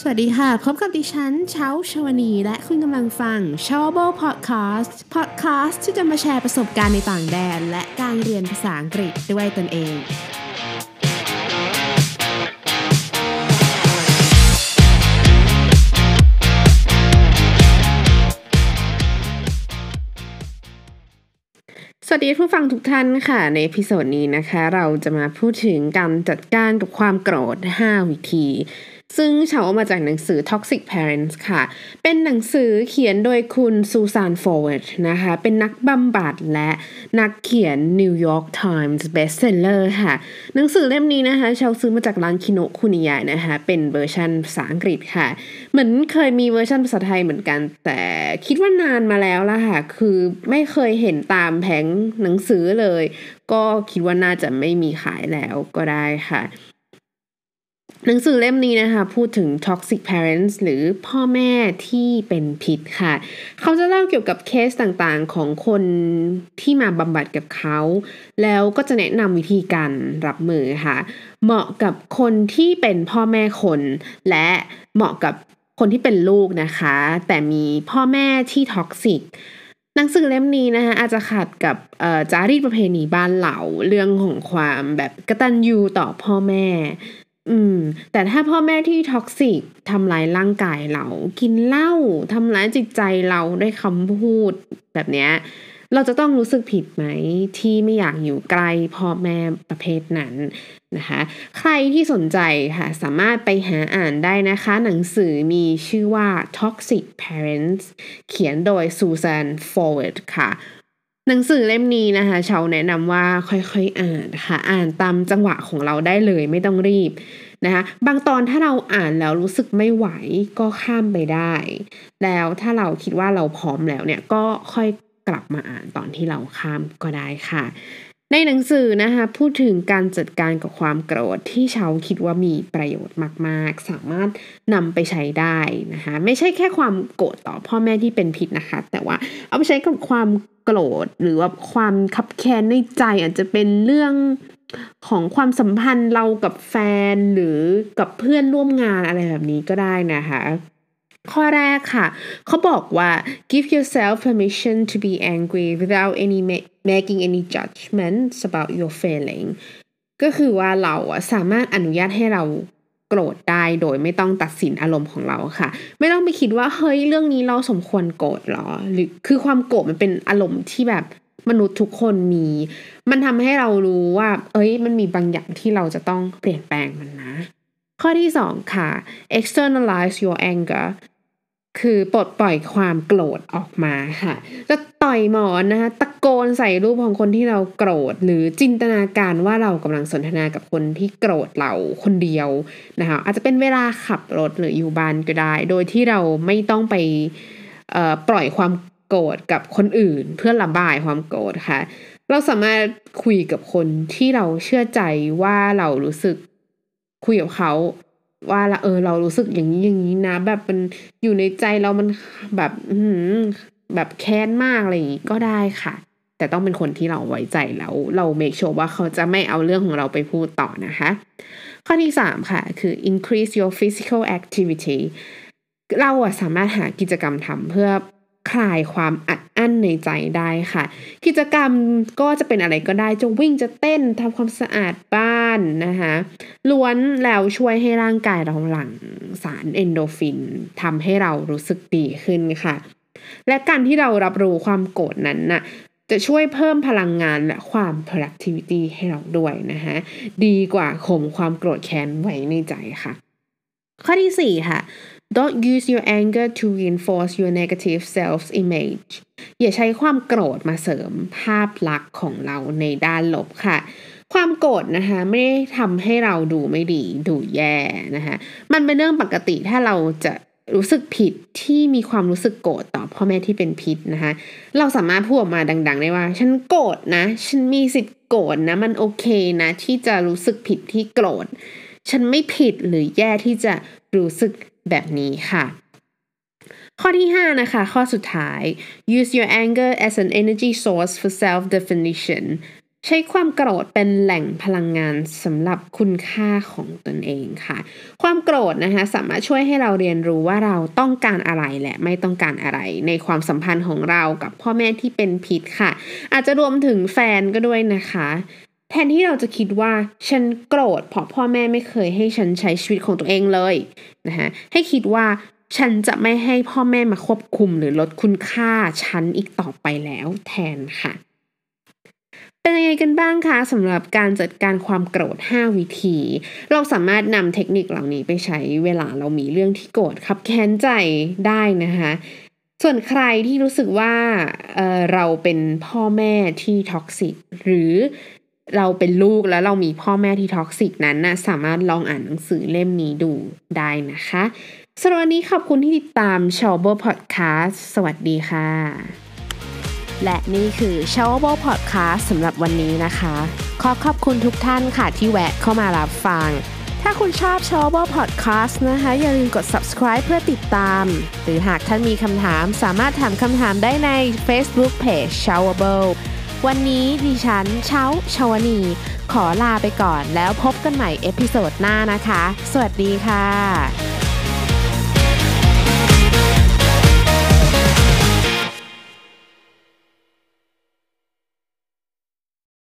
สวัสดีค่ะ พบกับดิฉันเช้าชวนี และคุณกำลังฟัง s h o w b o Podcast Podcast ที่จะมาแชร์ประสบการณ์ในต่างแดน และการเรียนภาษาอังกฤษด้วยตนเองสวัสดีผู้ฟังทุกท่านค่ะ ในพิโซดนี้นะคะ เราจะมาพูดถึงการจัดการกับความโกรธ 5 วิธี ซึ่งเชามาจากหนังสือ Toxic Parents ค่ะ เป็นหนังสือเขียนโดยคุณซูซานฟอร์เวิร์ดนะคะ เป็นนักบำบัดและนักเขียน New York Times Bestseller ค่ะ หนังสือเล่มนี้นะคะเชาซื้อมาจากร้านคิโนคุนิยายนะคะ เป็นเวอร์ชันภาษาอังกฤษค่ะ เหมือนเคยมีเวอร์ชันภาษาไทยเหมือนกัน แต่คิดว่านานมาแล้วละค่ะ คือไม่เคยเห็นตามแผงหนังสือเลย ก็คิดว่าน่าจะไม่มีขายแล้วก็ได้ค่ะ หนังสือเล่มนี้นะคะ พูดถึง toxic parents หรือพ่อแม่ที่เป็นพิษค่ะ เขาจะเล่าเกี่ยวกับเคสต่างๆของคนที่มาบำบัดกับเขา แล้วก็จะแนะนำวิธีการรับมือค่ะ เหมาะกับคนที่เป็นพ่อแม่คน และเหมาะกับคนที่เป็นลูกนะคะ แต่มีพ่อแม่ที่ท็อกซิกหนังสือเล่มนี้นะคะอาจจะขัดกับจารีตประเพณีบ้านเหล่าเรื่องของความแบบกตัญญูต่อพ่อแม่ อืม แต่ถ้าพ่อแม่ที่ท็อกซิกทำร้ายร่างกายเรา กินเหล้าทำร้ายจิตใจเราด้วยคำพูดแบบเนี้ยเราจะต้องรู้สึกผิดไหมที่ไม่อยากอยู่ใกล้พ่อแม่ประเภทนั้นนะคะ ใครที่สนใจค่ะสามารถไปหาอ่านได้นะคะ หนังสือมีชื่อว่า Toxic Parents เขียนโดย Susan Forward ค่ะ หนังสือเล่มนี้นะคะชาวแนะนำว่าค่อยๆอ่านค่ะอ่านตามจังหวะของเราได้เลยไม่ต้องรีบนะคะบางตอนถ้าเราอ่านแล้วรู้สึกไม่ไหวก็ข้ามไปได้ แล้วถ้าเราคิดว่าเราพร้อมแล้วเนี่ยก็ค่อยกลับมาอ่านตอนที่เราข้ามก็ได้ค่ะ ในหนังสือนะคะ พูดถึงการจัดการกับความโกรธที่ชาวคิดว่ามีประโยชน์มาก ๆ สามารถนำไปใช้ได้นะคะ ไม่ใช่แค่ความโกรธต่อพ่อแม่ที่เป็นผิดนะคะ แต่ว่าเอาไปใช้กับความโกรธหรือว่าความคับแค้นในใจอาจจะเป็นเรื่องของความสัมพันธ์เรากับแฟนหรือกับเพื่อนร่วมงานอะไรแบบนี้ก็ได้นะคะ ข้อแรกค่ะ เขาบอกว่า give yourself permission to be angry without any making any judgments about your feeling ก็คือว่าเราอะสามารถอนุญาตให้เราโกรธได้โดยไม่ต้องตัดสินอารมณ์ของเราค่ะ ไม่ต้องไปคิดว่าเฮ้ยเรื่องนี้เราสมควรโกรธหรอ หรือคือความโกรธมันเป็นอารมณ์ที่แบบมนุษย์ทุกคนมี มันทำให้เรารู้ว่า เอ้ย มันมีบางอย่างที่เราจะต้องเปลี่ยนแปลงมันนะ ข้อที่สองค่ะ externalize your anger คือปลดปล่อยความโกรธออกมาค่ะจะต่อยหมอนนะคะตะโกนใส่รูปของคนที่เราโกรธ หรือจินตนาการว่าเรากำลังสนทนากับคนที่โกรธเราคนเดียวนะคะอาจจะเป็นเวลาขับรถหรืออยู่บ้านก็ได้ โดยที่เราไม่ต้องไปปล่อยความโกรธกับคนอื่น เพื่อระบายความโกรธค่ะ เราสามารถคุยกับคนที่เราเชื่อใจว่าเรารู้สึกคุยกับเขา ว่าละเออเรารู้สึกอย่างนี้อย่างนี้นะ แบบมันอยู่ในใจเรามันแบบอืแบบแค้นมากอะไรอย่างนี้ก็ได้ค่ะ แต่ต้องเป็นคนที่เราไว้ใจแล้ว เราเมคชัวร์ว่าเขาจะไม่เอาเรื่องของเราไปพูดต่อนะคะ ข้อที่สามค่ะ คือ increase your physical activity เราอะสามารถหากิจกรรมทำเพื่อคลายความอัดอั้นในใจได้ค่ะ กิจกรรมก็จะเป็นอะไรก็ได้จะวิ่งจะเต้นทำความสะอาดบ้าน นะคะล้วนแล้วช่วยให้ร่างกายเราหลั่งสารเอนโดฟินทำให้เรารู้สึกดีขึ้นค่ะ และการที่เรารับรู้ความโกรธนั้นน่ะจะช่วยเพิ่มพลังงานและความ productivity ให้เราด้วยนะคะดีกว่าข่มความโกรธแค้นไว้ในใจค่ะ ข้อที่ 4 ค่ะ Don't use your anger to reinforce your negative self-image อย่าใช้ความโกรธมาเสริมภาพลักษณ์ของเราในด้านลบค่ะ ความโกรธนะคะไม่ได้ทำให้เราดูไม่ดีดูแย่นะคะมันเป็นเรื่องปกติถ้าเราจะรู้สึกผิดที่มีความรู้สึกโกรธต่อพ่อแม่ที่เป็นพิษนะคะ เราสามารถพูดออกมาดัง ๆ ได้ว่า ฉันโกรธนะ ฉันมีสิทธิ์โกรธนะ มันโอเคนะ ที่จะรู้สึกผิดที่โกรธ ฉันไม่ผิดหรือแย่ที่จะรู้สึก แบบนี้ค่ะ ข้อที่ 5 นะคะ ข้อสุดท้าย use your anger as an energy source for self definition ใช้ความโกรธเป็นแหล่งพลังงานสำหรับคุณค่าของตนเองค่ะ ความโกรธนะคะสามารถช่วยให้เราเรียนรู้ว่าเราต้องการอะไรและไม่ต้องการอะไร ในความสัมพันธ์ของเรากับพ่อแม่ที่เป็นพิษค่ะ อาจจะรวมถึงแฟนก็ด้วยนะคะ แทนที่เราจะคิดว่าฉันโกรธเพราะพ่อแม่ไม่เคยให้ฉันใช้ชีวิตของตัวเองเลยนะคะให้คิดว่าฉันจะไม่ให้พ่อแม่มาควบคุมหรือลดคุณค่าฉันอีกต่อไปแล้วแทนค่ะ เป็นยังไงกันบ้างคะสำหรับการจัดการความโกรธ 5 วิธี เราสามารถนำเทคนิคเหล่านี้ไปใช้เวลาเรามีเรื่องที่โกรธคับแค้นใจได้นะคะส่วนใครที่รู้สึกว่าเราเป็นพ่อแม่ที่ toxic หรือ เราเป็นลูกแล้วเรามีพ่อแม่ที่ toxic นั้นนะสามารถลองอ่านหนังสือเล่มนี้ดูได้นะคะสำหรับวันนี้ขอบคุณที่ติดตามชอ w เบอร์พอดแคสต์สวัสดีค่ะ และนี่คือ s h o w a b l e Podcast สำหรับวันนี้นะคะ ขอขอบคุณทุกท่านค่ะที่แวะเข้ามารับฟัง ถ้าคุณชอบ s h o w a b l e Podcast นะคะ อย่าลืมกด subscribe เพื่อติดตาม หรือหากท่านมีคำถามสามารถถามคำถามได้ใน Facebook Page s h o w a b l e วันนี้ดิฉันเชาชาวนี ขอลาไปก่อนแล้วพบกันใหม่ episode หน้านะคะ สวัสดีค่ะ